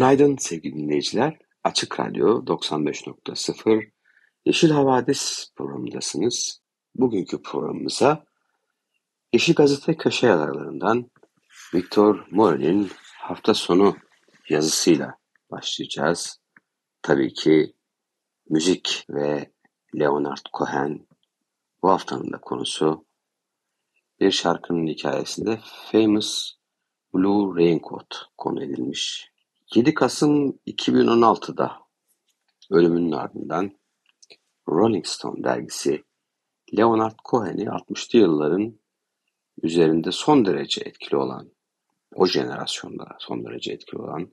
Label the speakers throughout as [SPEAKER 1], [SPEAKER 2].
[SPEAKER 1] Günaydın sevgili dinleyiciler. Açık Radyo 95.0 Yeşil Havadis programındasınız. Bugünkü programımıza Yeşil Gazete köşe yazarlarından Victor More'nin hafta sonu yazısıyla başlayacağız. Tabii ki müzik ve Leonard Cohen bu haftanın da konusu bir şarkının hikayesinde Famous Blue Raincoat konu edilmiş. 7 Kasım 2016'da ölümünün ardından Rolling Stone dergisi Leonard Cohen'i 60'lı yılların üzerinde son derece etkili olan, o jenerasyonda son derece etkili olan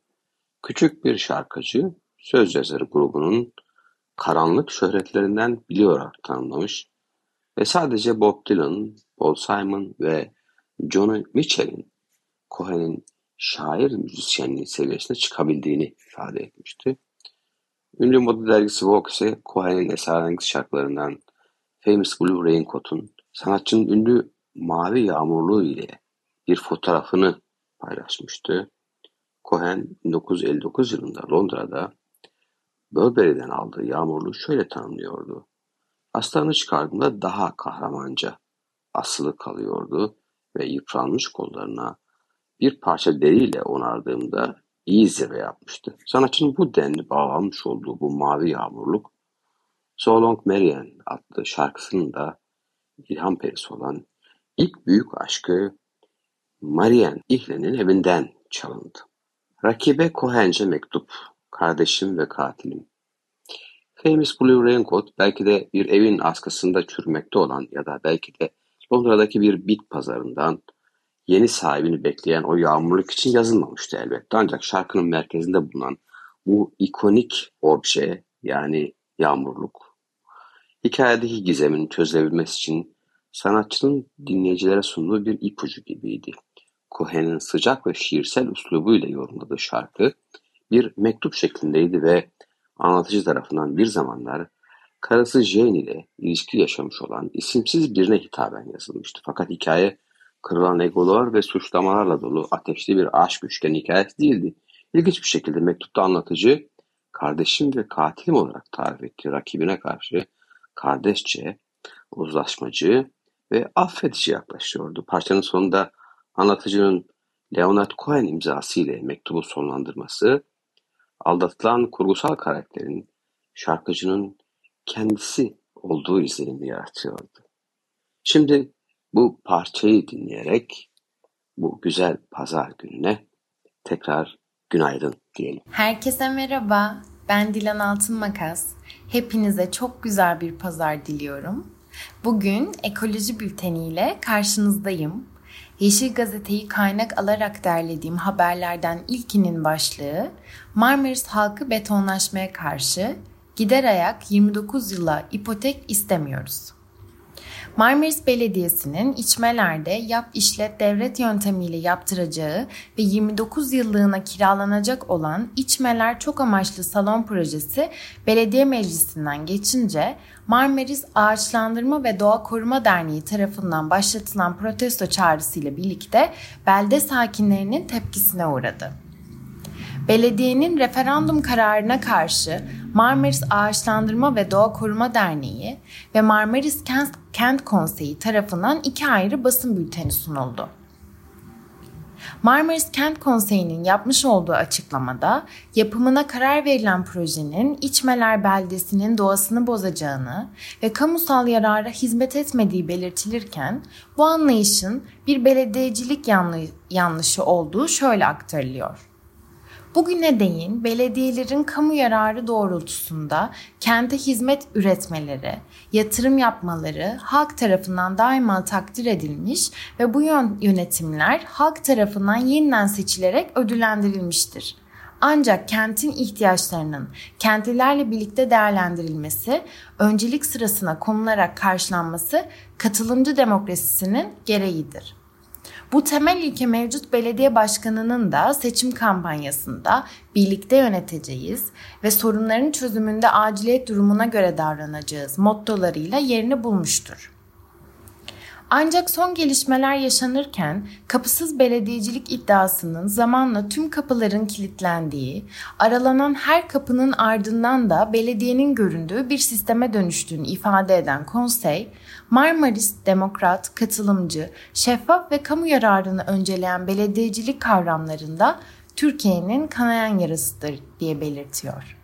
[SPEAKER 1] küçük bir şarkıcı, söz yazarı grubunun karanlık şöhretlerinden olarak tanımlamış ve sadece Bob Dylan, Paul Simon ve Johnny Mitchell'in Cohen'in şair müzisyenliği seviyesine çıkabildiğini ifade etmişti. Ünlü moda dergisi Vogue ise Cohen'in esrarengiz şarkılarından Famous Blue Raincoat'un sanatçının ünlü mavi yağmurluğu ile bir fotoğrafını paylaşmıştı. Cohen 1959 yılında Londra'da Burberry'den aldığı yağmurluğu şöyle tanımlıyordu. Hastanı çıkardığında daha kahramanca asılı kalıyordu ve yıpranmış kollarına bir parça deriyle onardığımda iyi zirve yapmıştı. Sanatçının bu denli bağlanmış olduğu bu mavi yağmurluk So Long Marianne adlı şarkısının da ilham perisi olan ilk büyük aşkı Marianne Ihle'nin evinden çalındı. Rakibe Kohence mektup, kardeşim ve katilim. Famous Blue Raincoat belki de bir evin askısında çürümekte olan ya da belki de Londra'daki bir bit pazarından yeni sahibini bekleyen o yağmurluk için yazılmamıştı elbette. Ancak şarkının merkezinde bulunan bu ikonik obje yani yağmurluk hikayedeki gizemin çözülebilmesi için sanatçının dinleyicilere sunduğu bir ipucu gibiydi. Cohen'in sıcak ve şiirsel üslubuyla yorumladığı şarkı bir mektup şeklindeydi ve anlatıcı tarafından bir zamanlar karısı Jane ile ilişki yaşamış olan isimsiz birine hitaben yazılmıştı. Fakat hikaye kırılan egolar ve suçlamalarla dolu ateşli bir aşk üçgen hikayesi değildi. İlginç bir şekilde mektupta anlatıcı, kardeşim ve katilim olarak tarif ettiği rakibine karşı kardeşçe, uzlaşmacı ve affedici yaklaşıyordu. Parçanın sonunda anlatıcının Leonard Cohen imzası ile mektubu sonlandırması, aldatılan kurgusal karakterin şarkıcının kendisi olduğu izlenimi yaratıyordu. Şimdi bu parçayı dinleyerek bu güzel pazar gününe tekrar günaydın diyelim.
[SPEAKER 2] Herkese merhaba. Ben Dilan Altın Makas. Hepinize çok güzel bir pazar diliyorum. Bugün ekoloji bülteniyle karşınızdayım. Yeşil Gazete'yi kaynak alarak derlediğim haberlerden ilkinin başlığı Marmaris halkı betonlaşmaya karşı gider ayak 29 yıla ipotek istemiyoruz. Marmaris Belediyesi'nin içmelerde yap işlet devlet yöntemiyle yaptıracağı ve 29 yıllığına kiralanacak olan içmeler çok amaçlı salon projesi belediye meclisinden geçince Marmaris Ağaçlandırma ve Doğa Koruma Derneği tarafından başlatılan protesto çağrısıyla birlikte belde sakinlerinin tepkisine uğradı. Belediyenin referandum kararına karşı Marmaris Ağaçlandırma ve Doğa Koruma Derneği ve Marmaris Kent, Kent Konseyi tarafından iki ayrı basın bülteni sunuldu. Marmaris Kent Konseyi'nin yapmış olduğu açıklamada yapımına karar verilen projenin İçmeler beldesinin doğasını bozacağını ve kamusal yarara hizmet etmediği belirtilirken bu anlayışın bir belediyecilik yanlışı olduğu şöyle aktarılıyor. Bugüne değin belediyelerin kamu yararı doğrultusunda kente hizmet üretmeleri, yatırım yapmaları halk tarafından daima takdir edilmiş ve bu yönetimler halk tarafından yeniden seçilerek ödüllendirilmiştir. Ancak kentin ihtiyaçlarının kentlilerle birlikte değerlendirilmesi, öncelik sırasına konularak karşılanması katılımcı demokrasisinin gereğidir. Bu temel ilke mevcut belediye başkanının da seçim kampanyasında birlikte yöneteceğiz ve sorunların çözümünde aciliyet durumuna göre davranacağız mottolarıyla yerini bulmuştur. Ancak son gelişmeler yaşanırken kapısız belediyecilik iddiasının zamanla tüm kapıların kilitlendiği, aralanan her kapının ardından da belediyenin göründüğü bir sisteme dönüştüğünü ifade eden konsey, Marmaris demokrat, katılımcı, şeffaf ve kamu yararını önceleyen belediyecilik kavramlarında Türkiye'nin kanayan yarasıdır diye belirtiyor.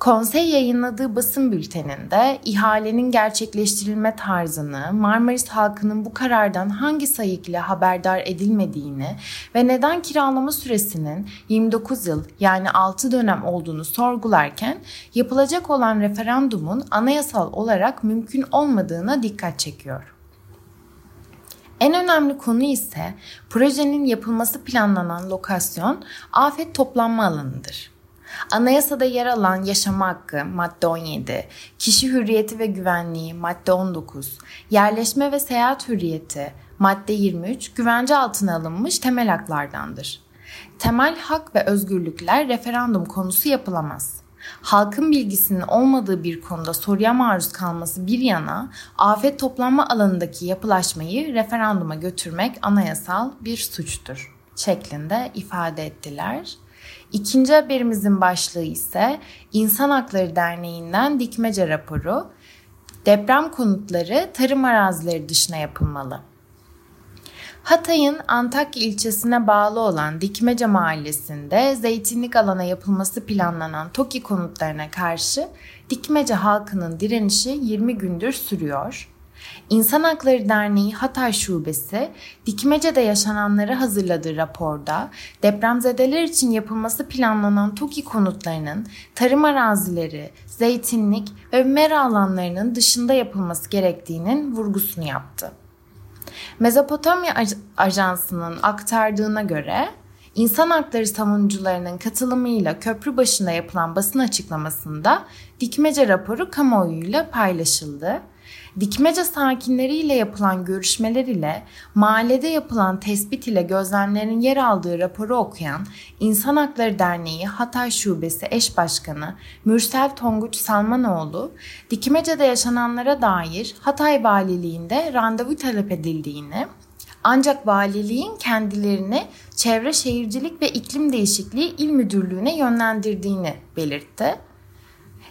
[SPEAKER 2] Konsey yayınladığı basın bülteninde ihalenin gerçekleştirilme tarzını, Marmaris halkının bu karardan hangi sayıkla haberdar edilmediğini ve neden kiralama süresinin 29 yıl yani 6 dönem olduğunu sorgularken yapılacak olan referandumun anayasal olarak mümkün olmadığına dikkat çekiyor. En önemli konu ise projenin yapılması planlanan lokasyon afet toplanma alanıdır. Anayasada yer alan yaşama hakkı madde 17, kişi hürriyeti ve güvenliği madde 19, yerleşme ve seyahat hürriyeti madde 23 güvence altına alınmış temel haklardandır. Temel hak ve özgürlükler referandum konusu yapılamaz. Halkın bilgisinin olmadığı bir konuda soruya maruz kalması bir yana, afet toplanma alanındaki yapılaşmayı referanduma götürmek anayasal bir suçtur şeklinde ifade ettiler. İkinci haberimizin başlığı ise İnsan Hakları Derneği'nden dikmece raporu. Deprem konutları tarım arazileri dışına yapılmalı. Hatay'ın Antakya ilçesine bağlı olan Dikmece mahallesinde zeytinlik alana yapılması planlanan TOKİ konutlarına karşı Dikmece halkının direnişi 20 gündür sürüyor. İnsan Hakları Derneği Hatay Şubesi, Dikmece'de yaşananları hazırladığı raporda depremzedeler için yapılması planlanan TOKİ konutlarının tarım arazileri, zeytinlik ve mera alanlarının dışında yapılması gerektiğinin vurgusunu yaptı. Mezopotamya Ajansı'nın aktardığına göre İnsan hakları savunucularının katılımıyla köprü başında yapılan basın açıklamasında Dikmece raporu kamuoyuyla paylaşıldı Dikmece sakinleriyle yapılan görüşmeler ile mahallede yapılan tespit ile gözlemlerin yer aldığı raporu okuyan İnsan Hakları Derneği Hatay Şubesi Eş Başkanı Mürsel Tonguç Salmanoğlu, Dikmece'de yaşananlara dair Hatay Valiliğinde randevu talep edildiğini, ancak valiliğin kendilerini Çevre Şehircilik ve İklim Değişikliği İl Müdürlüğü'ne yönlendirdiğini belirtti.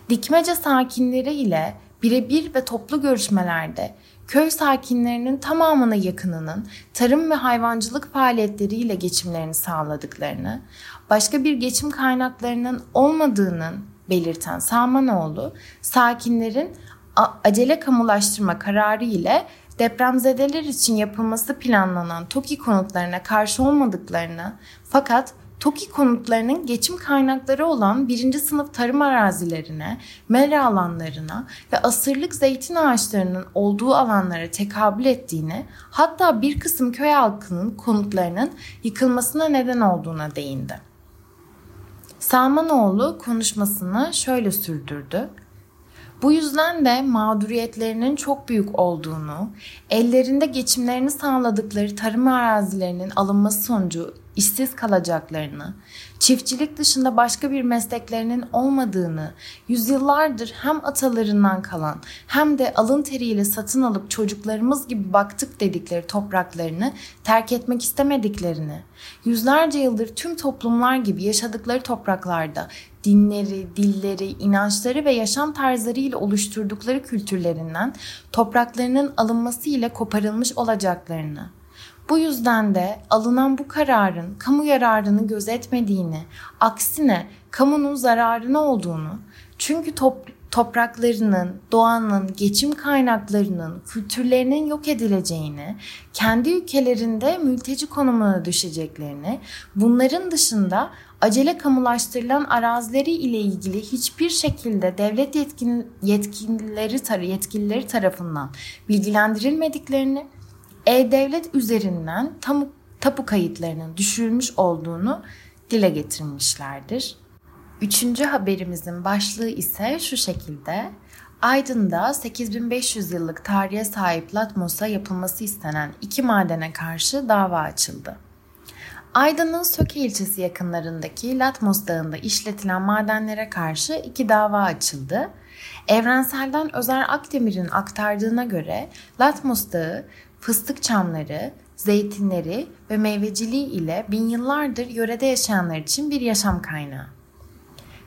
[SPEAKER 2] Dikmece sakinleri ile birebir ve toplu görüşmelerde köy sakinlerinin tamamına yakınının tarım ve hayvancılık faaliyetleriyle geçimlerini sağladıklarını, başka bir geçim kaynaklarının olmadığının belirten Salmanoğlu, sakinlerin acele kamulaştırma kararı ile depremzedeler için yapılması planlanan TOKİ konutlarına karşı olmadıklarını fakat TOKİ konutlarının geçim kaynakları olan birinci sınıf tarım arazilerine, mera alanlarına ve asırlık zeytin ağaçlarının olduğu alanlara tekabül ettiğini, hatta bir kısım köy halkının konutlarının yıkılmasına neden olduğuna değindi. Salmanoğlu konuşmasını şöyle sürdürdü. Bu yüzden de mağduriyetlerinin çok büyük olduğunu, ellerinde geçimlerini sağladıkları tarım arazilerinin alınması sonucu işsiz kalacaklarını, çiftçilik dışında başka bir mesleklerinin olmadığını, yüzyıllardır hem atalarından kalan hem de alın teriyle satın alıp çocuklarımız gibi baktık dedikleri topraklarını terk etmek istemediklerini, yüzlerce yıldır tüm toplumlar gibi yaşadıkları topraklarda dinleri, dilleri, inançları ve yaşam tarzları ile oluşturdukları kültürlerinden topraklarının alınması ile koparılmış olacaklarını, bu yüzden de alınan bu kararın kamu yararını gözetmediğini, aksine kamunun zararına olduğunu, çünkü top, topraklarının, doğanın, geçim kaynaklarının, kültürlerinin yok edileceğini, kendi ülkelerinde mülteci konumuna düşeceklerini, bunların dışında acele kamulaştırılan arazileri ile ilgili hiçbir şekilde devlet yetkin, yetkilileri, tar yetkilileri tarafından bilgilendirilmediklerini, e-devlet üzerinden tamu, tapu kayıtlarının düşürülmüş olduğunu dile getirmişlerdir. Üçüncü haberimizin başlığı ise şu şekilde. Aydın'da 8500 yıllık tarihe sahip Latmos'a yapılması istenen iki madene karşı dava açıldı. Aydın'ın Söke ilçesi yakınlarındaki Latmos Dağı'nda işletilen madenlere karşı iki dava açıldı. Evrensel'den Özer Akdemir'in aktardığına göre Latmos Dağı fıstık çamları, zeytinleri ve meyveciliği ile bin yıllardır yörede yaşayanlar için bir yaşam kaynağı.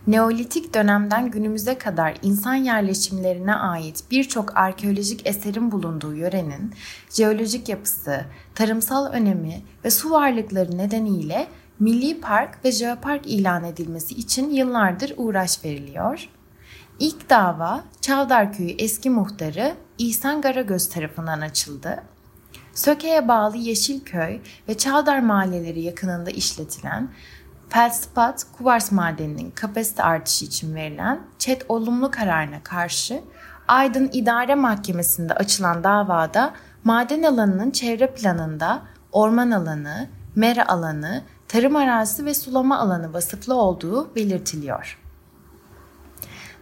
[SPEAKER 2] Neolitik dönemden günümüze kadar insan yerleşimlerine ait birçok arkeolojik eserin bulunduğu yörenin jeolojik yapısı, tarımsal önemi ve su varlıkları nedeniyle Milli Park ve Jeopark ilan edilmesi için yıllardır uğraş veriliyor. İlk dava Çavdar Köyü eski muhtarı İhsan Garagöz tarafından açıldı. Söke'ye bağlı Yeşilköy ve Çavdar mahalleleri yakınında işletilen Feldspat kuvars madeninin kapasite artışı için verilen çet olumlu kararına karşı Aydın İdare Mahkemesi'nde açılan davada maden alanının çevre planında orman alanı, mera alanı, tarım arazisi ve sulama alanı vasıflı olduğu belirtiliyor.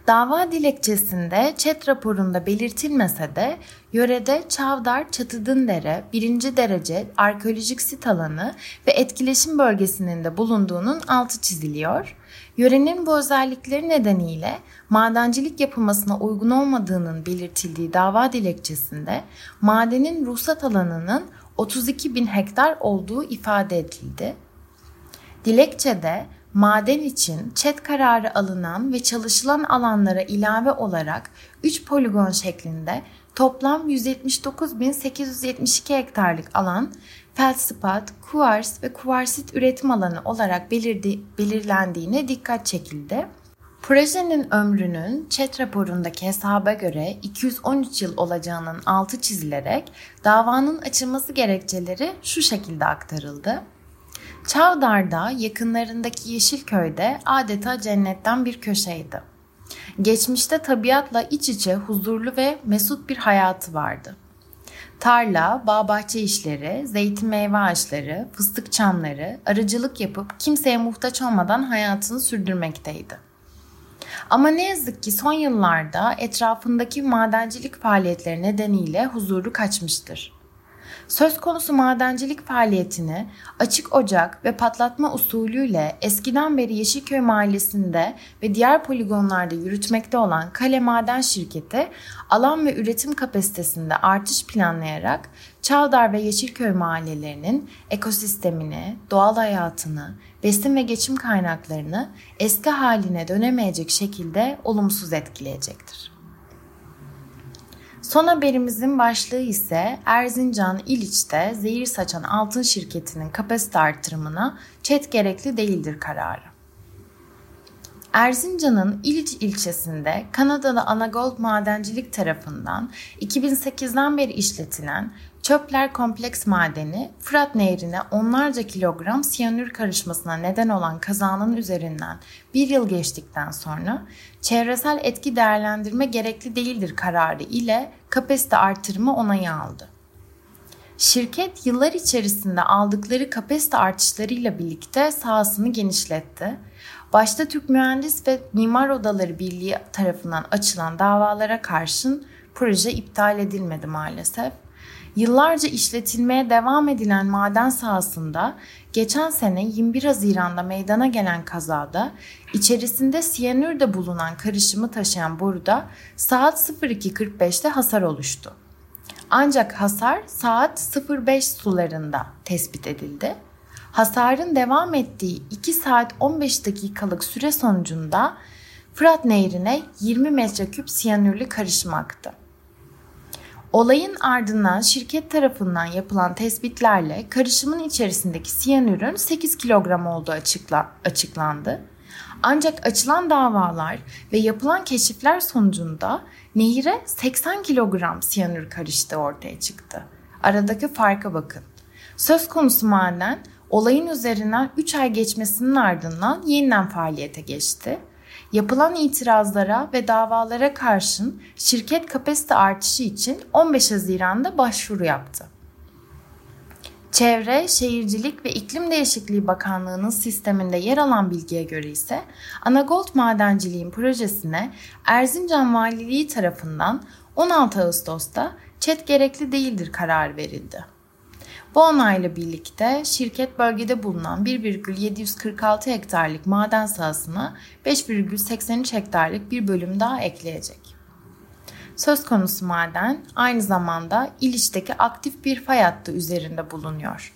[SPEAKER 2] Dava dilekçesinde ÇED raporunda belirtilmese de yörede Çavdar Çatıdındere birinci derece arkeolojik sit alanı ve etkileşim bölgesinin de bulunduğunun altı çiziliyor. Yörenin bu özellikleri nedeniyle madencilik yapılmasına uygun olmadığının belirtildiği dava dilekçesinde madenin ruhsat alanının 32 bin hektar olduğu ifade edildi. Dilekçede maden için çet kararı alınan ve çalışılan alanlara ilave olarak 3 poligon şeklinde toplam 179.872 hektarlık alan felspat, kuvars ve kuvarsit üretim alanı olarak belirdi, belirlendiğine dikkat çekildi. Projenin ömrünün ÇED raporundaki hesaba göre 213 yıl olacağının altı çizilerek davanın açılması gerekçeleri şu şekilde aktarıldı. Çavdar'da yakınlarındaki Yeşilköy'de adeta cennetten bir köşeydi. Geçmişte tabiatla iç içe huzurlu ve mesut bir hayatı vardı. Tarla, bağ bahçe işleri, zeytin meyve ağaçları, fıstık çamları, arıcılık yapıp kimseye muhtaç olmadan hayatını sürdürmekteydi. Ama ne yazık ki son yıllarda etrafındaki madencilik faaliyetleri nedeniyle huzuru kaçmıştır. Söz konusu madencilik faaliyetini açık ocak ve patlatma usulüyle eskiden beri Yeşilköy Mahallesi'nde ve diğer poligonlarda yürütmekte olan Kale Maden Şirketi alan ve üretim kapasitesinde artış planlayarak Çavdar ve Yeşilköy mahallelerinin ekosistemini, doğal hayatını, besin ve geçim kaynaklarını eski haline dönemeyecek şekilde olumsuz etkileyecektir. Son haberimizin başlığı ise Erzincan İliç'te zehir saçan altın şirketinin kapasite artırımına çet gerekli değildir kararı. Erzincan'ın İliç ilçesinde Kanadalı Anagold Madencilik tarafından 2008'den beri işletilen Çöpler kompleks madeni Fırat Nehri'ne onlarca kilogram siyanür karışmasına neden olan kazanın üzerinden bir yıl geçtikten sonra çevresel etki değerlendirme gerekli değildir kararı ile kapasite artırımı onayı aldı. Şirket yıllar içerisinde aldıkları kapasite artışlarıyla birlikte sahasını genişletti. Başta Türk Mühendis ve Mimar Odaları Birliği tarafından açılan davalara karşın proje iptal edilmedi maalesef. Yıllarca işletilmeye devam edilen maden sahasında geçen sene 21 Haziran'da meydana gelen kazada içerisinde siyanür de bulunan karışımı taşıyan boruda saat 02.45'te hasar oluştu. Ancak hasar saat 05 sularında tespit edildi. Hasarın devam ettiği 2 saat 15 dakikalık süre sonucunda Fırat Nehri'ne 20 metreküp siyanürlü karışım aktı. Olayın ardından şirket tarafından yapılan tespitlerle karışımın içerisindeki siyanürün 8 kilogram olduğu açıkla, açıklandı. Ancak açılan davalar ve yapılan keşifler sonucunda nehire 80 kilogram siyanür karıştığı ortaya çıktı. Aradaki farka bakın. Söz konusu maden Olayın üzerinden 3 ay geçmesinin ardından yeniden faaliyete geçti. Yapılan itirazlara ve davalara karşın şirket kapasite artışı için 15 Haziran'da başvuru yaptı. Çevre, Şehircilik ve İklim Değişikliği Bakanlığı'nın sisteminde yer alan bilgiye göre ise Anagold Madenciliğin projesine Erzincan Valiliği tarafından 16 Ağustos'ta çet gerekli değildir karar verildi. Bu onayla birlikte şirket bölgede bulunan 1,746 hektarlık maden sahasına 5,83 hektarlık bir bölüm daha ekleyecek. Söz konusu maden aynı zamanda İliç'teki aktif bir fay hattı üzerinde bulunuyor.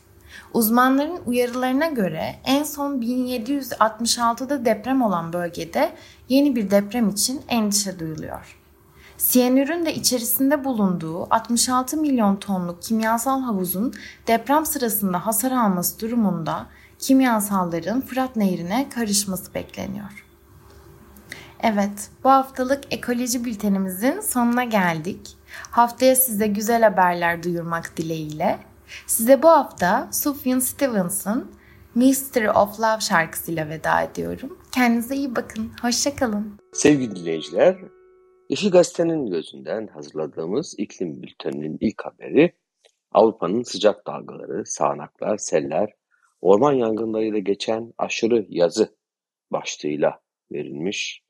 [SPEAKER 2] Uzmanların uyarılarına göre en son 1766'da deprem olan bölgede yeni bir deprem için endişe duyuluyor. Siyanürün de içerisinde bulunduğu 66 milyon tonluk kimyasal havuzun deprem sırasında hasar alması durumunda kimyasalların Fırat Nehri'ne karışması bekleniyor. Evet, bu haftalık ekoloji bültenimizin sonuna geldik. Haftaya size güzel haberler duyurmak dileğiyle. Size bu hafta Sufjan Stevens'ın Mystery of Love şarkısıyla veda ediyorum. Kendinize iyi bakın. Hoşçakalın.
[SPEAKER 1] Sevgili dinleyiciler, Yeşil Gazete'nin gözünden hazırladığımız iklim bülteninin ilk haberi Avrupa'nın sıcak dalgaları, sağanaklar, seller, orman yangınlarıyla geçen aşırı yazı başlığıyla verilmiş.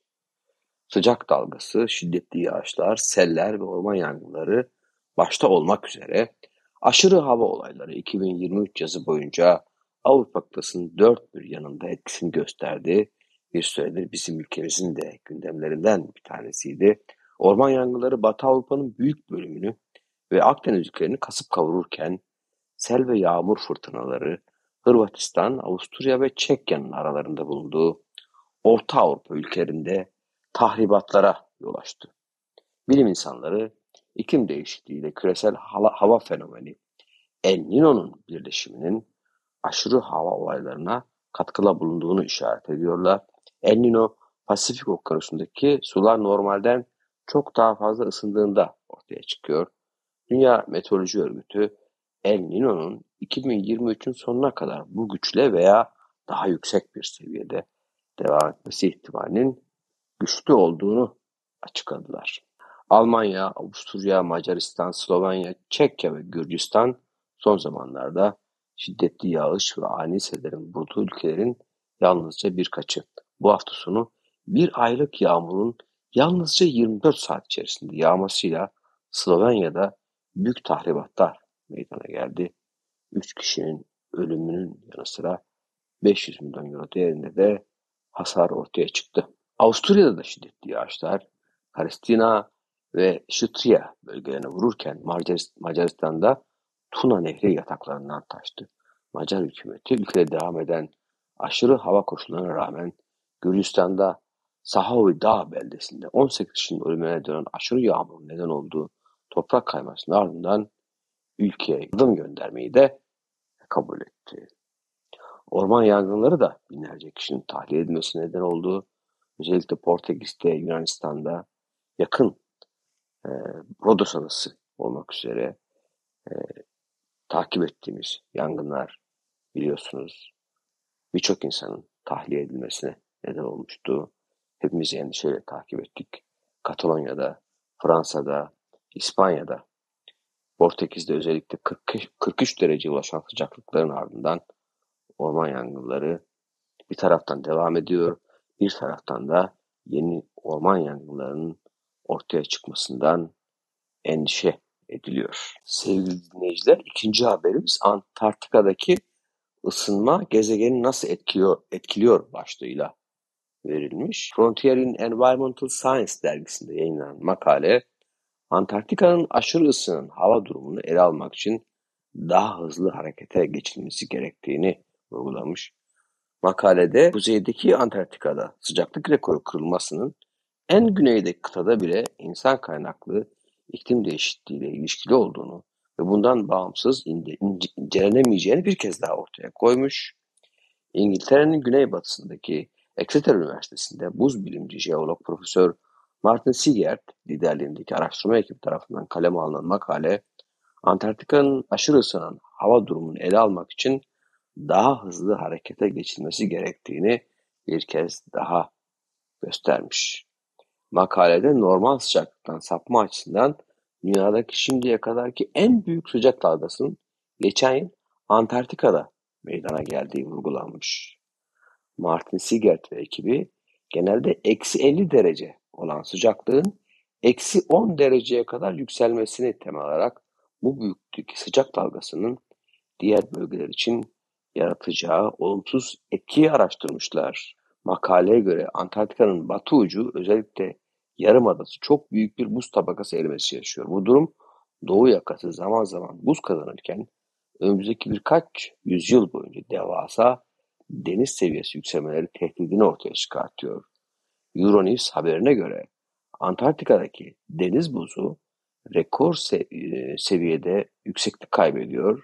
[SPEAKER 1] Sıcak dalgası, şiddetli yağışlar, seller ve orman yangınları başta olmak üzere aşırı hava olayları 2023 yazı boyunca Avrupa kıtasının dört bir yanında etkisini gösterdi bir süredir bizim ülkemizin de gündemlerinden bir tanesiydi. Orman yangınları Batı Avrupa'nın büyük bölümünü ve Akdeniz ülkelerini kasıp kavururken sel ve yağmur fırtınaları Hırvatistan, Avusturya ve Çekya'nın aralarında bulunduğu Orta Avrupa ülkelerinde tahribatlara yol açtı. Bilim insanları iklim değişikliğiyle küresel hava fenomeni El Niño'nun birleşiminin aşırı hava olaylarına katkıla bulunduğunu işaret ediyorlar El Nino Pasifik Okyanusu'ndaki sular normalden çok daha fazla ısındığında ortaya çıkıyor. Dünya Meteoroloji Örgütü El Nino'nun 2023'ün sonuna kadar bu güçle veya daha yüksek bir seviyede devam etmesi ihtimalinin güçlü olduğunu açıkladılar. Almanya, Avusturya, Macaristan, Slovenya, Çekya ve Gürcistan son zamanlarda şiddetli yağış ve ani sellerin vurduğu ülkelerin yalnızca birkaçı. Bu hafta sonu bir aylık yağmurun yalnızca 24 saat içerisinde yağmasıyla Slovenya'da büyük tahribatlar meydana geldi. 3 kişinin ölümünün yanı sıra 500 milyon euro değerinde de hasar ortaya çıktı. Avusturya'da da şiddetli yağışlar Karistina ve Şıtriya bölgelerine vururken Macaristan'da Tuna Nehri yataklarından taştı. Macar hükümeti ülkede devam eden aşırı hava koşullarına rağmen Gürcistan'da Sahavi Dağ beldesinde 18 kişinin ölümüne dönen aşırı yağmurun neden olduğu toprak kaymasının ardından ülkeye yardım göndermeyi de kabul etti. Orman yangınları da binlerce kişinin tahliye edilmesine neden oldu. Özellikle Portekiz'de, Yunanistan'da yakın e, Rodos Adası olmak üzere e, takip ettiğimiz yangınlar biliyorsunuz birçok insanın tahliye edilmesine neden olmuştu. Hepimiz endişeyle takip ettik. Katalonya'da, Fransa'da, İspanya'da, Portekiz'de özellikle 40, 43 derece ulaşan sıcaklıkların ardından orman yangınları bir taraftan devam ediyor, bir taraftan da yeni orman yangınlarının ortaya çıkmasından endişe ediliyor. Sevgili dinleyiciler, ikinci haberimiz Antarktika'daki ısınma gezegeni nasıl etkiliyor, etkiliyor başlığıyla verilmiş. Frontier in Environmental Science dergisinde yayınlanan makale, Antarktika'nın aşırı ısının hava durumunu ele almak için daha hızlı harekete geçilmesi gerektiğini vurgulamış. Makalede kuzeydeki Antarktika'da sıcaklık rekoru kırılmasının en güneydeki kıtada bile insan kaynaklı iklim değişikliğiyle ilişkili olduğunu ve bundan bağımsız ince, incelenemeyeceğini bir kez daha ortaya koymuş. İngiltere'nin güneybatısındaki Exeter Üniversitesi'nde buz bilimci jeolog Profesör Martin Sigert liderliğindeki araştırma ekibi tarafından kaleme alınan makale, Antarktika'nın aşırı ısınan hava durumunu ele almak için daha hızlı harekete geçilmesi gerektiğini bir kez daha göstermiş. Makalede normal sıcaklıktan sapma açısından dünyadaki şimdiye kadarki en büyük sıcak dalgasının geçen yıl Antarktika'da meydana geldiği vurgulanmış. Martin Sigert ve ekibi genelde eksi 50 derece olan sıcaklığın eksi 10 dereceye kadar yükselmesini temel alarak bu büyüklükteki sıcak dalgasının diğer bölgeler için yaratacağı olumsuz etkiyi araştırmışlar. Makaleye göre Antarktika'nın batı ucu özellikle yarımadası çok büyük bir buz tabakası erimesi yaşıyor. Bu durum doğu yakası zaman zaman buz kazanırken önümüzdeki birkaç yüzyıl boyunca devasa deniz seviyesi yükselmeleri tehdidini ortaya çıkartıyor. Euronews haberine göre Antarktika'daki deniz buzu rekor se- seviyede yükseklik kaybediyor.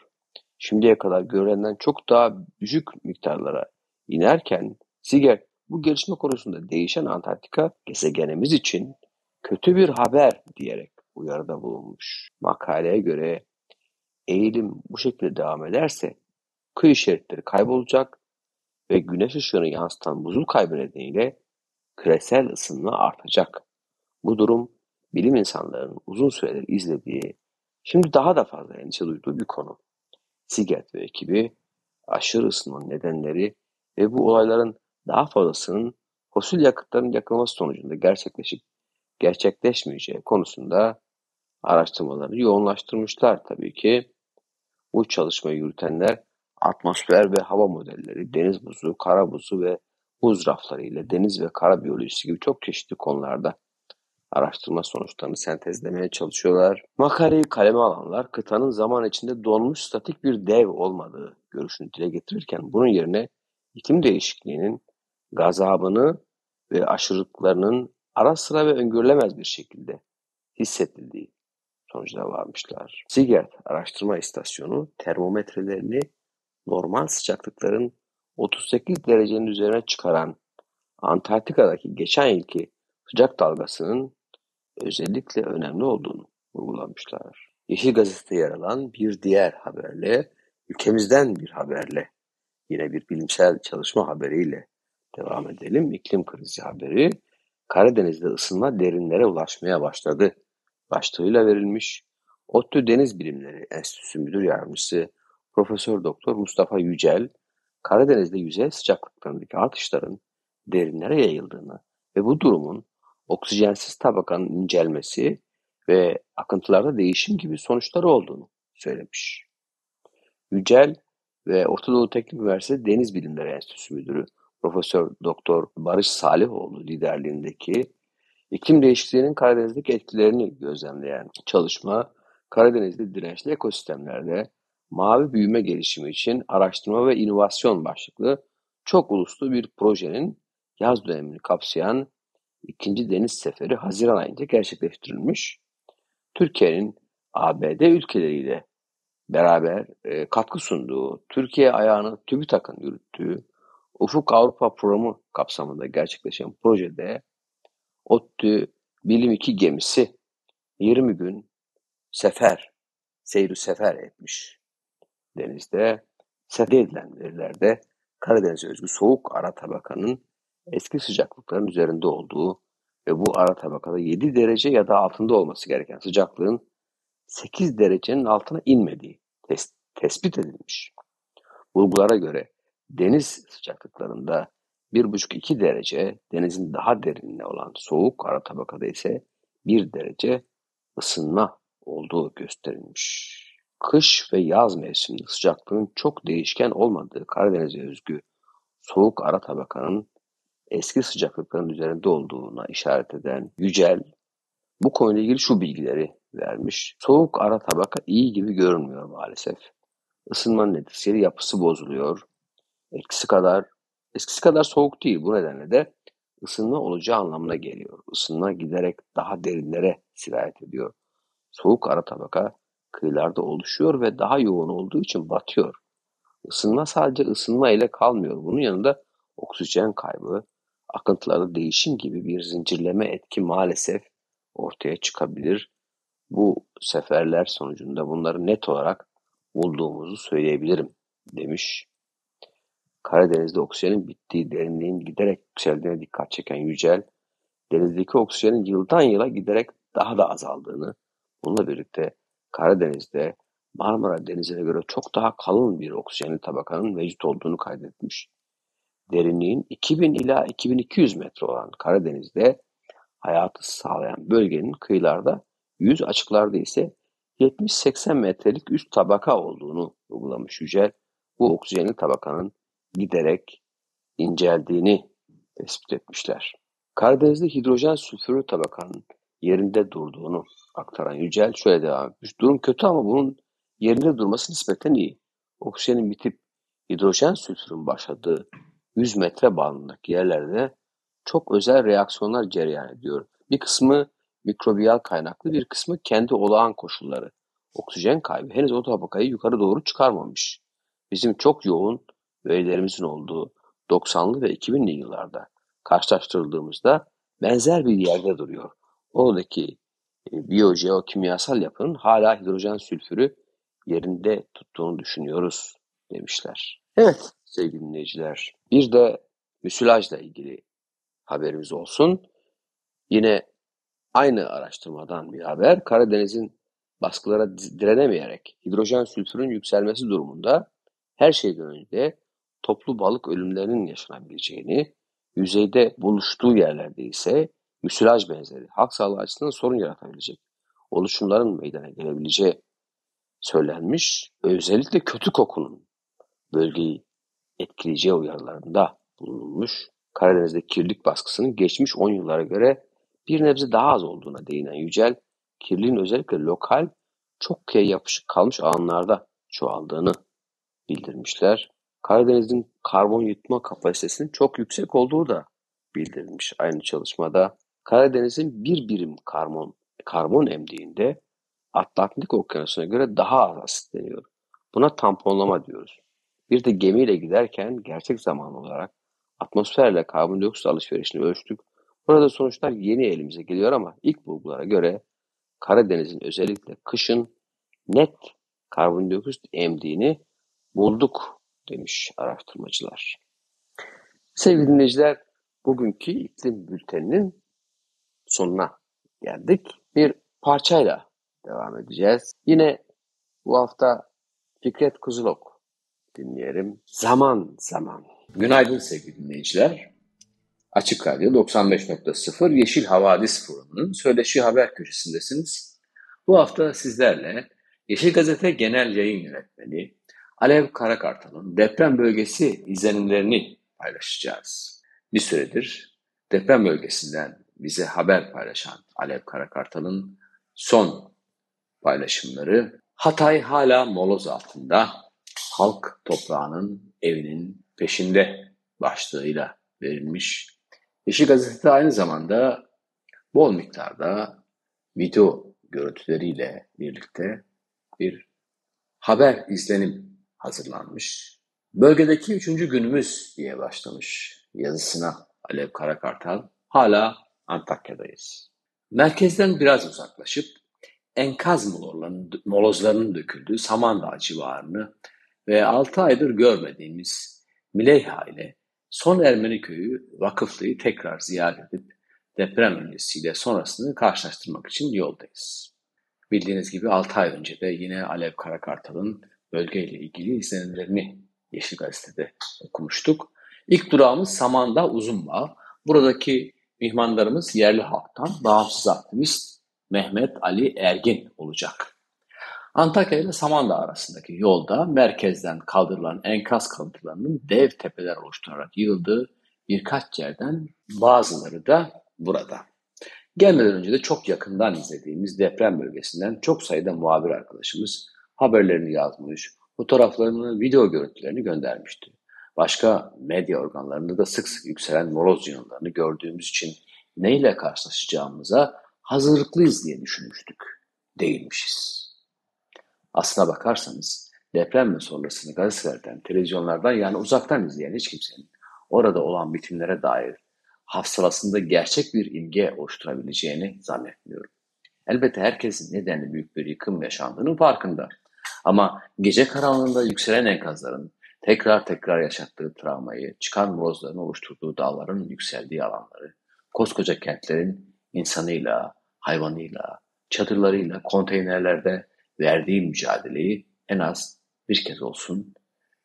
[SPEAKER 1] Şimdiye kadar görülenden çok daha düşük miktarlara inerken Siger bu gelişme konusunda değişen Antarktika gezegenimiz için kötü bir haber diyerek uyarıda bulunmuş. Makaleye göre eğilim bu şekilde devam ederse kıyı şeritleri kaybolacak ve güneş ışığını yansıtan buzul kaybı nedeniyle küresel ısınma artacak. Bu durum bilim insanlarının uzun süredir izlediği, şimdi daha da fazla endişe duyduğu bir konu. Siget ve ekibi aşırı ısınmanın nedenleri ve bu olayların daha fazlasının fosil yakıtların yakılması sonucunda gerçekleşip gerçekleşmeyeceği konusunda araştırmaları yoğunlaştırmışlar tabii ki. Bu çalışmayı yürütenler atmosfer ve hava modelleri, deniz buzu, kara buzu ve buz rafları ile deniz ve kara biyolojisi gibi çok çeşitli konularda araştırma sonuçlarını sentezlemeye çalışıyorlar. Makaleyi kaleme alanlar kıtanın zaman içinde donmuş statik bir dev olmadığı görüşünü dile getirirken bunun yerine iklim değişikliğinin gazabını ve aşırılıklarının ara sıra ve öngörülemez bir şekilde hissedildiği sonucuna varmışlar. Sigert Araştırma İstasyonu termometrelerini normal sıcaklıkların 38 derecenin üzerine çıkaran Antarktika'daki geçen yılki sıcak dalgasının özellikle önemli olduğunu vurgulamışlar. Yeşil Gazete'de yer alan bir diğer haberle, ülkemizden bir haberle, yine bir bilimsel çalışma haberiyle devam edelim. İklim krizi haberi, Karadeniz'de ısınma derinlere ulaşmaya başladı. Başlığıyla verilmiş ODTÜ Deniz Bilimleri Enstitüsü Müdür Yardımcısı Profesör Doktor Mustafa Yücel, Karadeniz'de yüzey sıcaklıklarındaki artışların derinlere yayıldığını ve bu durumun oksijensiz tabakanın incelmesi ve akıntılarda değişim gibi sonuçları olduğunu söylemiş. Yücel ve Orta Doğu Teknik Üniversitesi Deniz Bilimleri Enstitüsü Müdürü Profesör Doktor Barış Salihoğlu liderliğindeki iklim değişikliğinin Karadeniz'deki etkilerini gözlemleyen çalışma Karadeniz'de dirençli ekosistemlerde mavi büyüme gelişimi için araştırma ve inovasyon başlıklı çok uluslu bir projenin yaz dönemini kapsayan ikinci deniz seferi Haziran ayında gerçekleştirilmiş. Türkiye'nin ABD ülkeleriyle beraber e, katkı sunduğu, Türkiye ayağını TÜBİTAK'ın yürüttüğü Ufuk Avrupa Programı kapsamında gerçekleşen projede ODTÜ Bilim 2 gemisi 20 gün sefer, seyri sefer etmiş denizde. Sede edilen verilerde Karadeniz özgü soğuk ara tabakanın eski sıcaklıkların üzerinde olduğu ve bu ara tabakada 7 derece ya da altında olması gereken sıcaklığın 8 derecenin altına inmediği tes tespit edilmiş. Bulgulara göre deniz sıcaklıklarında 1,5-2 derece denizin daha derinine olan soğuk ara tabakada ise 1 derece ısınma olduğu gösterilmiş. Kış ve yaz mevsiminde sıcaklığın çok değişken olmadığı Karadeniz'e özgü soğuk ara tabakanın eski sıcaklıkların üzerinde olduğuna işaret eden Yücel bu konuyla ilgili şu bilgileri vermiş. Soğuk ara tabaka iyi gibi görünmüyor maalesef. Isınmanın etkisiyle yapısı bozuluyor. Eskisi kadar eskisi kadar soğuk değil. Bu nedenle de ısınma olacağı anlamına geliyor. Isınma giderek daha derinlere sirayet ediyor. Soğuk ara tabaka kıyılarda oluşuyor ve daha yoğun olduğu için batıyor. Isınma sadece ısınma ile kalmıyor. Bunun yanında oksijen kaybı, akıntılarda değişim gibi bir zincirleme etki maalesef ortaya çıkabilir. Bu seferler sonucunda bunları net olarak bulduğumuzu söyleyebilirim demiş Karadeniz'de oksijenin bittiği derinliğin giderek yükseldiğine dikkat çeken Yücel, denizdeki oksijenin yıldan yıla giderek daha da azaldığını, bununla birlikte Karadeniz'de Marmara Denizi'ne göre çok daha kalın bir oksijenli tabakanın mevcut olduğunu kaydetmiş. Derinliğin 2000 ila 2200 metre olan Karadeniz'de hayatı sağlayan bölgenin kıyılarda, yüz açıklarda ise 70-80 metrelik üst tabaka olduğunu uygulamış Yücel. Bu oksijenli tabakanın giderek inceldiğini tespit etmişler. Karadeniz'de hidrojen sülfürü tabakanın yerinde durduğunu aktaran Yücel şöyle devam etmiş. Durum kötü ama bunun yerinde durması nispeten iyi. Oksijenin bitip hidrojen sülfürün başladığı 100 metre bandındaki yerlerde çok özel reaksiyonlar cereyan ediyor. Bir kısmı mikrobiyal kaynaklı, bir kısmı kendi olağan koşulları. Oksijen kaybı henüz o tabakayı yukarı doğru çıkarmamış. Bizim çok yoğun verilerimizin olduğu 90'lı ve 2000'li yıllarda karşılaştırıldığımızda benzer bir yerde duruyor. Oradaki biyojeokimyasal yapının hala hidrojen sülfürü yerinde tuttuğunu düşünüyoruz demişler. Evet sevgili dinleyiciler bir de müsilajla ilgili haberimiz olsun. Yine aynı araştırmadan bir haber. Karadeniz'in baskılara direnemeyerek hidrojen sülfürün yükselmesi durumunda her şeyden önce toplu balık ölümlerinin yaşanabileceğini, yüzeyde buluştuğu yerlerde ise müsilaj benzeri halk sağlığı açısından sorun yaratabilecek oluşumların meydana gelebileceği söylenmiş. Özellikle kötü kokunun bölgeyi etkileyeceği uyarılarında bulunulmuş. Karadeniz'de kirlilik baskısının geçmiş 10 yıllara göre bir nebze daha az olduğuna değinen Yücel, kirliliğin özellikle lokal, çok kıya yapışık kalmış alanlarda çoğaldığını bildirmişler. Karadeniz'in karbon yutma kapasitesinin çok yüksek olduğu da bildirilmiş aynı çalışmada. Karadeniz'in bir birim karbon, karbon emdiğinde Atlantik Okyanusu'na göre daha az asitleniyor. Buna tamponlama diyoruz. Bir de gemiyle giderken gerçek zamanlı olarak atmosferle karbondioksit alışverişini ölçtük. Burada sonuçlar yeni elimize geliyor ama ilk bulgulara göre Karadeniz'in özellikle kışın net karbondioksit emdiğini bulduk demiş araştırmacılar. Sevgili dinleyiciler, bugünkü iklim bülteninin sonuna geldik. Bir parçayla devam edeceğiz. Yine bu hafta Fikret Kuzulok dinleyelim. Zaman zaman. Günaydın sevgili dinleyiciler. Açık Radyo 95.0 Yeşil Havadis Forumu'nun söyleşi haber köşesindesiniz. Bu hafta sizlerle Yeşil Gazete Genel Yayın Yönetmeni Alev Karakartal'ın deprem bölgesi izlenimlerini paylaşacağız. Bir süredir deprem bölgesinden bize haber paylaşan Alev Karakartal'ın son paylaşımları Hatay hala moloz altında, halk toprağının evinin peşinde başlığıyla verilmiş. Yeşil Gazete aynı zamanda bol miktarda video görüntüleriyle birlikte bir haber izlenim hazırlanmış. Bölgedeki üçüncü günümüz diye başlamış yazısına Alev Karakartal. Hala Antakya'dayız. Merkezden biraz uzaklaşıp enkaz molozlarının döküldüğü Samandağ civarını ve 6 aydır görmediğimiz Mileyha ile son Ermeni köyü Vakıflı'yı tekrar ziyaret edip deprem öncesiyle sonrasını karşılaştırmak için yoldayız. Bildiğiniz gibi 6 ay önce de yine Alev Karakartal'ın bölgeyle ilgili izlenimlerini Yeşil Gazete'de okumuştuk. İlk durağımız Samandağ Uzunbağ. Buradaki mihmanlarımız yerli halktan bağımsız aktivist Mehmet Ali Ergin olacak. Antakya ile Samandağ arasındaki yolda merkezden kaldırılan enkaz kalıntılarının dev tepeler oluşturarak yığıldığı birkaç yerden bazıları da burada. Gelmeden önce de çok yakından izlediğimiz deprem bölgesinden çok sayıda muhabir arkadaşımız haberlerini yazmış, fotoğraflarını, video görüntülerini göndermişti. Başka medya organlarında da sık sık yükselen moroz yığınlarını gördüğümüz için neyle karşılaşacağımıza hazırlıklıyız diye düşünmüştük. Değilmişiz. Aslına bakarsanız deprem ve sonrasını gazetelerden, televizyonlardan yani uzaktan izleyen hiç kimsenin orada olan bitimlere dair hafsalasında gerçek bir imge oluşturabileceğini zannetmiyorum. Elbette herkesin nedenli büyük bir yıkım yaşandığının farkında. Ama gece karanlığında yükselen enkazların tekrar tekrar yaşattığı travmayı, çıkan morozların oluşturduğu dağların yükseldiği alanları, koskoca kentlerin insanıyla, hayvanıyla, çadırlarıyla, konteynerlerde verdiği mücadeleyi en az bir kez olsun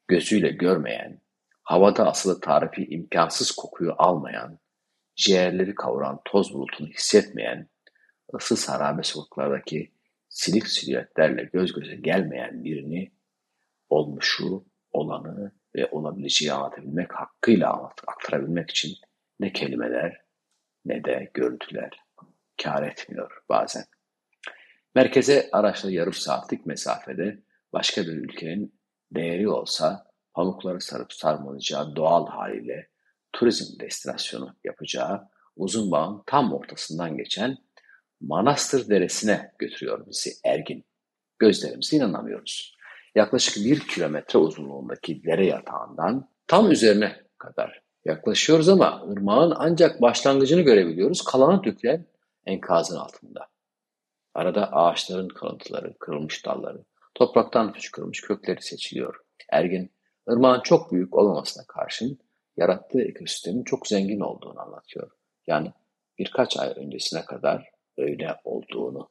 [SPEAKER 1] gözüyle görmeyen, havada asılı tarifi imkansız kokuyu almayan, ciğerleri kavuran toz bulutunu hissetmeyen, ıssız harabe sokaklardaki silik silüetlerle göz göze gelmeyen birini olmuşu, olanı ve olabileceği anlatabilmek hakkıyla aktarabilmek için ne kelimeler ne de görüntüler kar etmiyor bazen. Merkeze araçla yarım saatlik mesafede başka bir ülkenin değeri olsa pamukları sarıp sarmalayacağı doğal haliyle turizm destinasyonu yapacağı uzun bağın tam ortasından geçen Manastır Deresi'ne götürüyor bizi Ergin. Gözlerimize inanamıyoruz. Yaklaşık bir kilometre uzunluğundaki dere yatağından tam üzerine kadar yaklaşıyoruz ama ırmağın ancak başlangıcını görebiliyoruz. Kalanı dökülen enkazın altında. Arada ağaçların kalıntıları, kırılmış dalları, topraktan fışkırmış kökleri seçiliyor. Ergin, ırmağın çok büyük olmamasına karşın yarattığı ekosistemin çok zengin olduğunu anlatıyor. Yani birkaç ay öncesine kadar öyle olduğunu.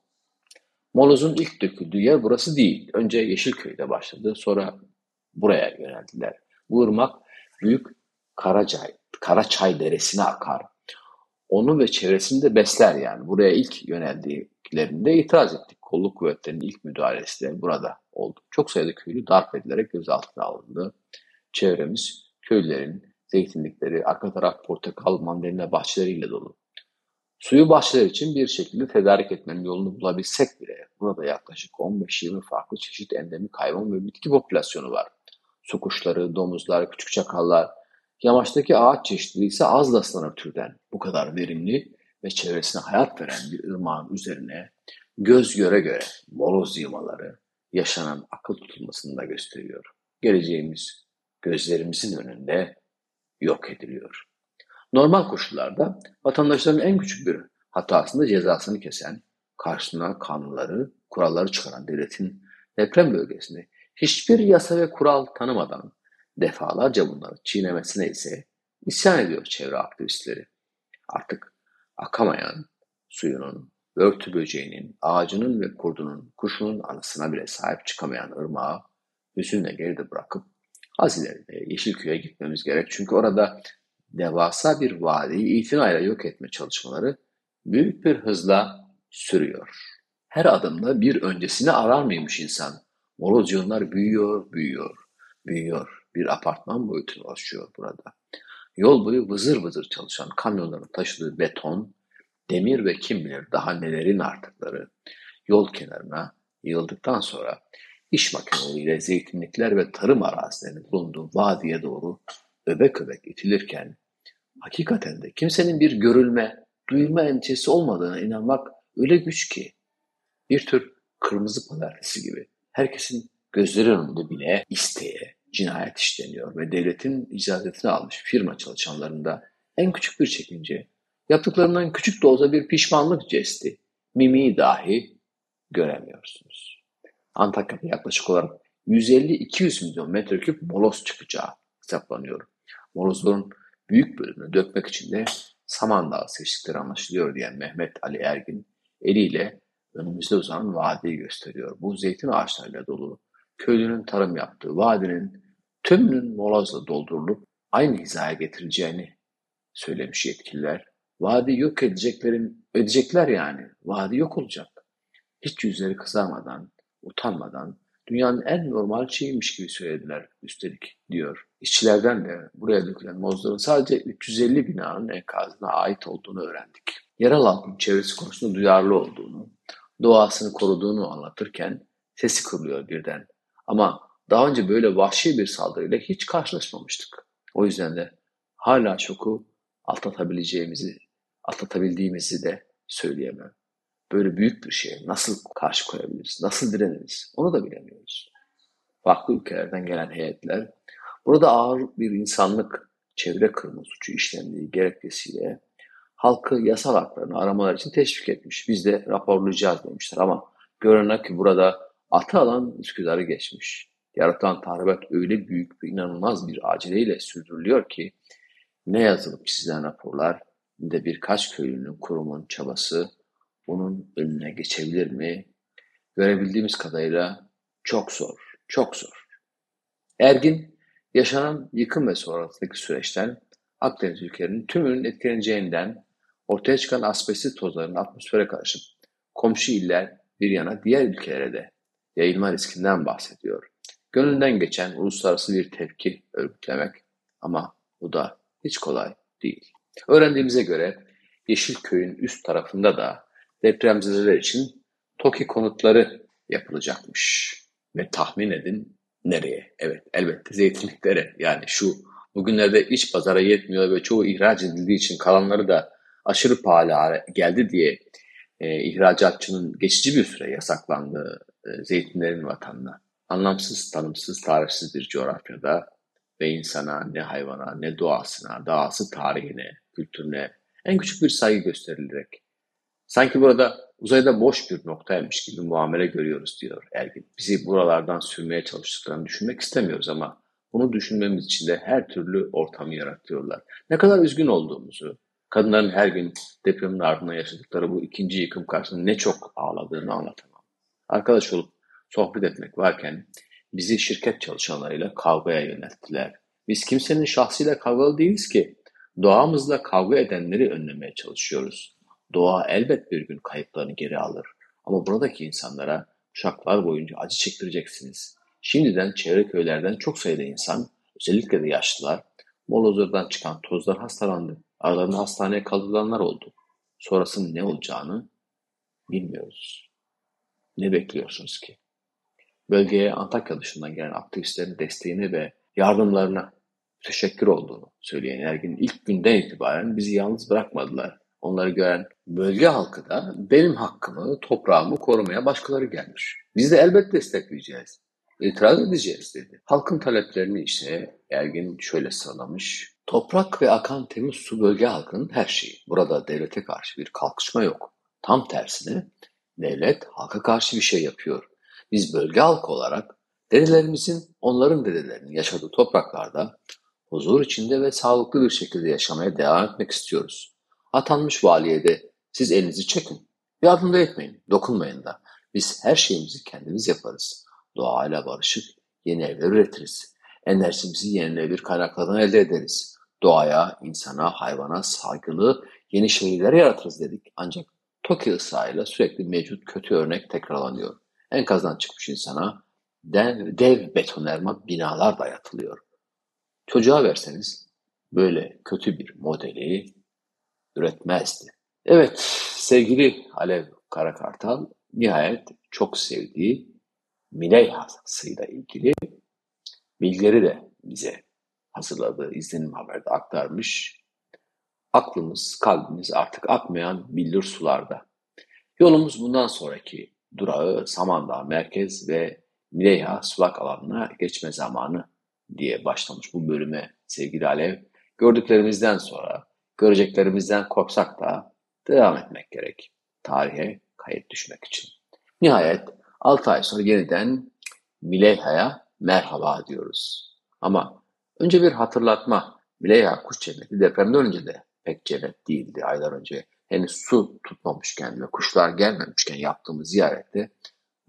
[SPEAKER 1] Moloz'un ilk döküldüğü yer burası değil. Önce Yeşilköy'de başladı, sonra buraya yöneldiler. Bu ırmak büyük Karacay, Karaçay Deresi'ne akar. Onu ve çevresini de besler yani. Buraya ilk yöneldiklerinde itiraz ettik. Kolluk kuvvetlerinin ilk müdahalesi de burada oldu. Çok sayıda köylü darp edilerek gözaltına alındı. Çevremiz köylülerin zeytinlikleri, arka taraf portakal, mandalina bahçeleriyle dolu. Suyu bahçeler için bir şekilde tedarik etmenin yolunu bulabilsek bile burada yaklaşık 15-20 farklı çeşit endemik hayvan ve bitki popülasyonu var. Su kuşları, domuzlar, küçük çakallar, yamaçtaki ağaç çeşitliliği ise az rastlanır türden. Bu kadar verimli ve çevresine hayat veren bir ırmağın üzerine göz göre göre moloz yığmaları yaşanan akıl tutulmasını da gösteriyor. Geleceğimiz gözlerimizin önünde yok ediliyor. Normal koşullarda vatandaşların en küçük bir hatasında cezasını kesen, karşısına kanunları, kuralları çıkaran devletin deprem bölgesinde hiçbir yasa ve kural tanımadan defalarca bunları çiğnemesine ise isyan ediyor çevre aktivistleri. Artık akamayan suyunun, örtü böceğinin, ağacının ve kurdunun, kuşunun anısına bile sahip çıkamayan ırmağı hüzünle geride bırakıp az ileride Yeşilköy'e gitmemiz gerek. Çünkü orada devasa bir vadiyi itinayla yok etme çalışmaları büyük bir hızla sürüyor. Her adımda bir öncesini arar mıymış insan? Molozyonlar büyüyor, büyüyor, büyüyor. Bir apartman boyutuna ulaşıyor burada. Yol boyu vızır vızır çalışan kamyonların taşıdığı beton, demir ve kim bilir daha nelerin artıkları yol kenarına yığıldıktan sonra iş makineleriyle zeytinlikler ve tarım arazilerinin bulunduğu vadiye doğru öbek öbek itilirken hakikaten de kimsenin bir görülme, duyulma endişesi olmadığına inanmak öyle güç ki bir tür kırmızı pazartesi gibi herkesin gözleri önünde bile isteye cinayet işleniyor ve devletin icazetini almış firma çalışanlarında en küçük bir çekince, yaptıklarından küçük de olsa bir pişmanlık cesti, mimiği dahi göremiyorsunuz. Antakya'da yaklaşık olarak 150-200 milyon metreküp molos çıkacağı hesaplanıyor. Molozların büyük bölümünü dökmek için de Samandağ seçtikleri anlaşılıyor diyen Mehmet Ali Ergin eliyle önümüzde uzanan vadiyi gösteriyor. Bu zeytin ağaçlarıyla dolu, köylünün tarım yaptığı vadinin tümünün molozla doldurulup aynı hizaya getirileceğini söylemiş yetkililer. Vadi yok edeceklerin, edecekler yani. Vadi yok olacak. Hiç yüzleri kızarmadan, utanmadan dünyanın en normal şeyiymiş gibi söylediler üstelik diyor. İşçilerden de buraya dökülen mozların sadece 350 binanın enkazına ait olduğunu öğrendik. Yerel halkın çevresi konusunda duyarlı olduğunu, doğasını koruduğunu anlatırken sesi kırılıyor birden. Ama daha önce böyle vahşi bir saldırıyla hiç karşılaşmamıştık. O yüzden de hala şoku atlatabileceğimizi, atlatabildiğimizi de söyleyemem böyle büyük bir şeye nasıl karşı koyabiliriz, nasıl direniriz onu da bilemiyoruz. Farklı ülkelerden gelen heyetler burada ağır bir insanlık çevre kırma suçu işlendiği gerekçesiyle halkı yasal haklarını aramalar için teşvik etmiş. Biz de raporlayacağız demişler ama görünen ki burada atı alan Üsküdar'ı geçmiş. yaratılan tahribat öyle büyük ve inanılmaz bir aceleyle sürdürülüyor ki ne yazılıp çizilen raporlar ne de birkaç köylünün kurumun çabası bunun önüne geçebilir mi? Görebildiğimiz kadarıyla çok zor, çok zor. Ergin, yaşanan yıkım ve sonrasındaki süreçten Akdeniz ülkelerinin tümünün etkileneceğinden ortaya çıkan asbestli tozların atmosfere karışıp komşu iller bir yana diğer ülkelere de yayılma riskinden bahsediyor. Gönlünden geçen uluslararası bir tepki örgütlemek ama bu da hiç kolay değil. Öğrendiğimize göre Yeşilköy'ün üst tarafında da depremzedeler için TOKİ konutları yapılacakmış. Ve tahmin edin nereye? Evet elbette zeytinliklere. Yani şu bugünlerde iç pazara yetmiyor ve çoğu ihraç edildiği için kalanları da aşırı pahalı geldi diye e, ihracatçının geçici bir süre yasaklandığı e, zeytinlerin vatanına anlamsız, tanımsız, tarihsiz bir coğrafyada ve insana, ne hayvana, ne doğasına, dağası tarihine, kültürüne en küçük bir saygı gösterilerek sanki burada uzayda boş bir noktaymış gibi muamele görüyoruz diyor Ergin. Bizi buralardan sürmeye çalıştıklarını düşünmek istemiyoruz ama bunu düşünmemiz için de her türlü ortamı yaratıyorlar. Ne kadar üzgün olduğumuzu, kadınların her gün depremin ardından yaşadıkları bu ikinci yıkım karşısında ne çok ağladığını anlatamam. Arkadaş olup sohbet etmek varken bizi şirket çalışanlarıyla kavgaya yönelttiler. Biz kimsenin şahsıyla kavgalı değiliz ki. Doğamızla kavga edenleri önlemeye çalışıyoruz. Doğa elbet bir gün kayıplarını geri alır. Ama buradaki insanlara kuşaklar boyunca acı çektireceksiniz. Şimdiden çevre köylerden çok sayıda insan, özellikle de yaşlılar, molozlardan çıkan tozlar hastalandı. Aralarında hastaneye kaldırılanlar oldu. Sonrasının ne olacağını bilmiyoruz. Ne bekliyorsunuz ki? Bölgeye Antakya dışından gelen aktivistlerin desteğini ve yardımlarına teşekkür olduğunu söyleyen Ergin ilk günden itibaren bizi yalnız bırakmadılar. Onları gören bölge halkı da benim hakkımı, toprağımı korumaya başkaları gelmiş. Biz de elbet destekleyeceğiz. İtiraz edeceğiz dedi. Halkın taleplerini ise Ergin şöyle sıralamış. Toprak ve akan temiz su bölge halkının her şeyi. Burada devlete karşı bir kalkışma yok. Tam tersine devlet halka karşı bir şey yapıyor. Biz bölge halkı olarak dedelerimizin onların dedelerinin yaşadığı topraklarda huzur içinde ve sağlıklı bir şekilde yaşamaya devam etmek istiyoruz. Atanmış valiye de siz elinizi çekin. Yardım da etmeyin, dokunmayın da. Biz her şeyimizi kendimiz yaparız. Doğayla barışık yeni evler üretiriz. Enerjimizi yenilenebilir kaynaklardan elde ederiz. Doğaya, insana, hayvana saygılı yeni şehirler yaratırız dedik. Ancak TOKİ ısrarıyla sürekli mevcut kötü örnek tekrarlanıyor. Enkazdan çıkmış insana dev, dev betonarme binalar dayatılıyor. Çocuğa verseniz böyle kötü bir modeli üretmezdi. Evet sevgili Alev Karakartal nihayet çok sevdiği Miley hasıyla ilgili bilgileri de bize hazırladığı izlenim haberde aktarmış. Aklımız, kalbimiz artık akmayan billur sularda. Yolumuz bundan sonraki durağı Samandağ merkez ve Mileyha sulak alanına geçme zamanı diye başlamış bu bölüme sevgili Alev. Gördüklerimizden sonra göreceklerimizden korksak da devam etmek gerek. Tarihe kayıt düşmek için. Nihayet 6 ay sonra yeniden Mileyha'ya merhaba diyoruz. Ama önce bir hatırlatma. Mileyha kuş cenneti depremden önce de pek cennet değildi aylar önce. Henüz su tutmamışken ve kuşlar gelmemişken yaptığımız ziyarette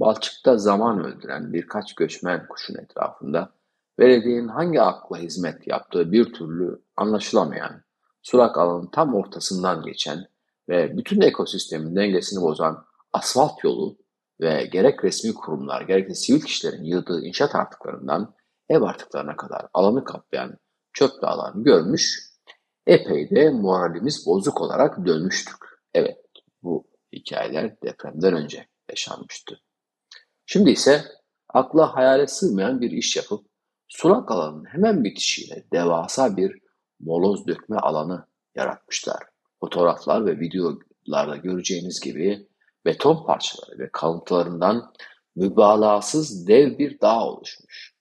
[SPEAKER 1] Balçık'ta zaman öldüren birkaç göçmen kuşun etrafında belediyenin hangi akla hizmet yaptığı bir türlü anlaşılamayan, surak alanın tam ortasından geçen ve bütün ekosistemin dengesini bozan asfalt yolu ve gerek resmi kurumlar gerek de sivil kişilerin yığdığı inşaat artıklarından ev artıklarına kadar alanı kaplayan çöp dağlarını görmüş, epey de moralimiz bozuk olarak dönmüştük. Evet, bu hikayeler depremden önce yaşanmıştı. Şimdi ise akla hayale sığmayan bir iş yapıp sulak alanın hemen bitişiyle devasa bir moloz dökme alanı yaratmışlar. Fotoğraflar ve videolarda göreceğiniz gibi beton parçaları ve kalıntılarından mübalağasız dev bir dağ oluşmuş.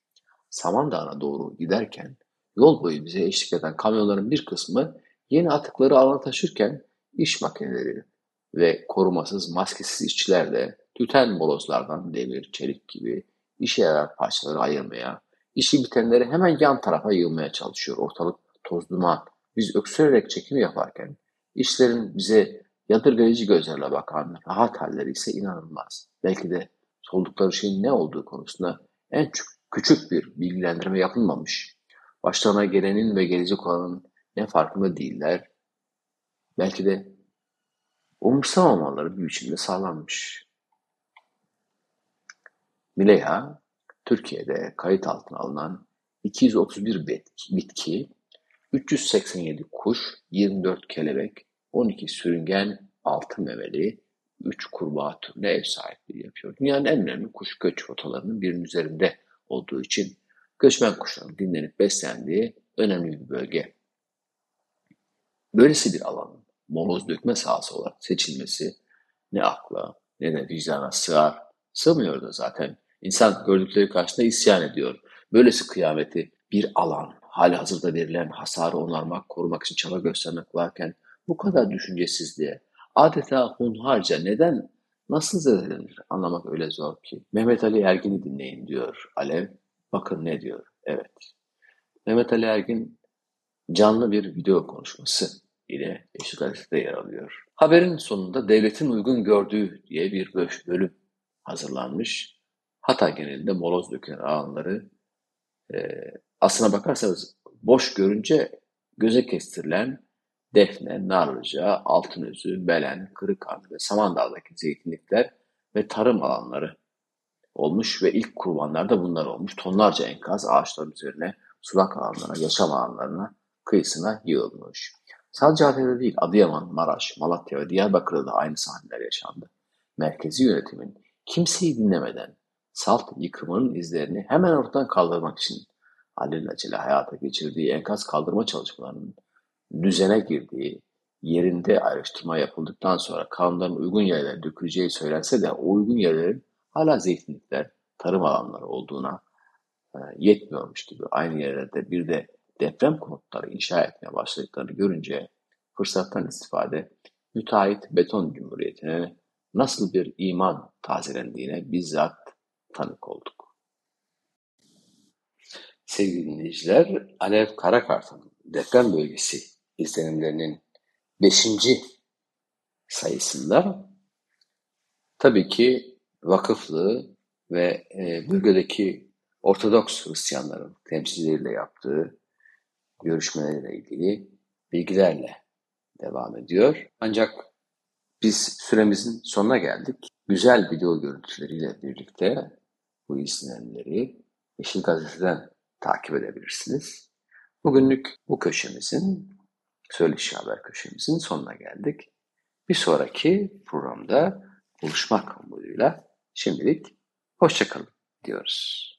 [SPEAKER 1] Samandağ'a doğru giderken yol boyu bize eşlik eden kamyonların bir kısmı yeni atıkları alana taşırken iş makineleri ve korumasız maskesiz işçiler de tüten molozlardan demir, çelik gibi işe yarar parçaları ayırmaya, işi bitenleri hemen yan tarafa yığmaya çalışıyor. Ortalık toz duman. Biz öksürerek çekim yaparken işlerin bize yadırgayıcı gözlerle bakan rahat halleri ise inanılmaz. Belki de soldukları şeyin ne olduğu konusunda en küçük bir bilgilendirme yapılmamış. Başlarına gelenin ve gelecek olanın ne farkında değiller. Belki de umursamamaları bir biçimde sağlanmış. Mileya, Türkiye'de kayıt altına alınan 231 bitki, 387 kuş, 24 kelebek, 12 sürüngen, 6 memeli, 3 kurbağa türüne ev sahipliği yapıyor. Dünyanın en önemli kuş göç rotalarının birinin üzerinde olduğu için göçmen kuşların dinlenip beslendiği önemli bir bölge. Böylesi bir alanın moloz dökme sahası olarak seçilmesi ne akla ne de vicdana sığar. Sığmıyor da zaten. İnsan gördükleri karşısında isyan ediyor. Böylesi kıyameti bir alan, hali hazırda verilen hasarı onarmak, korumak için çaba göstermek varken bu kadar düşüncesizliğe, adeta hunharca neden, nasıl zedelenir anlamak öyle zor ki. Mehmet Ali Ergin'i dinleyin diyor Alev. Bakın ne diyor. Evet. Mehmet Ali Ergin canlı bir video konuşması ile Yeşil Gazete'de yer alıyor. Haberin sonunda devletin uygun gördüğü diye bir bölüm hazırlanmış. Hatay genelinde moloz döken alanları e, aslına bakarsanız boş görünce göze kestirilen Defne, Narlıca, Altınözü, Belen, Kırıkhan ve Samandağ'daki zeytinlikler ve tarım alanları olmuş ve ilk kurbanlar da bunlar olmuş. Tonlarca enkaz ağaçların üzerine, sulak alanlarına, yaşam alanlarına, kıyısına yığılmış. Sadece Hatay'da değil, Adıyaman, Maraş, Malatya ve Diyarbakır'da da aynı sahneler yaşandı. Merkezi yönetimin kimseyi dinlemeden salt yıkımının izlerini hemen ortadan kaldırmak için alelacele hayata geçirdiği enkaz kaldırma çalışmalarının düzene girdiği, yerinde ayrıştırma yapıldıktan sonra kanunların uygun yerlere döküleceği söylense de o uygun yerlerin hala zeytinlikler, tarım alanları olduğuna e, yetmiyormuş gibi aynı yerlerde bir de deprem konutları inşa etmeye başladıklarını görünce fırsattan istifade müteahhit beton cumhuriyetine nasıl bir iman tazelendiğine bizzat tanık olduk. Sevgili dinleyiciler, Alev Karakart'ın deprem bölgesi izlenimlerinin beşinci sayısında tabii ki vakıflı ve e, bölgedeki Ortodoks Hristiyanların temsilcileriyle yaptığı görüşmelerle ilgili bilgilerle devam ediyor. Ancak biz süremizin sonuna geldik. Güzel video görüntüleriyle birlikte bu izlenimleri Yeşil Gazete'den takip edebilirsiniz. Bugünlük bu köşemizin, Söyleşi Haber köşemizin sonuna geldik. Bir sonraki programda buluşmak umuduyla şimdilik hoşçakalın diyoruz.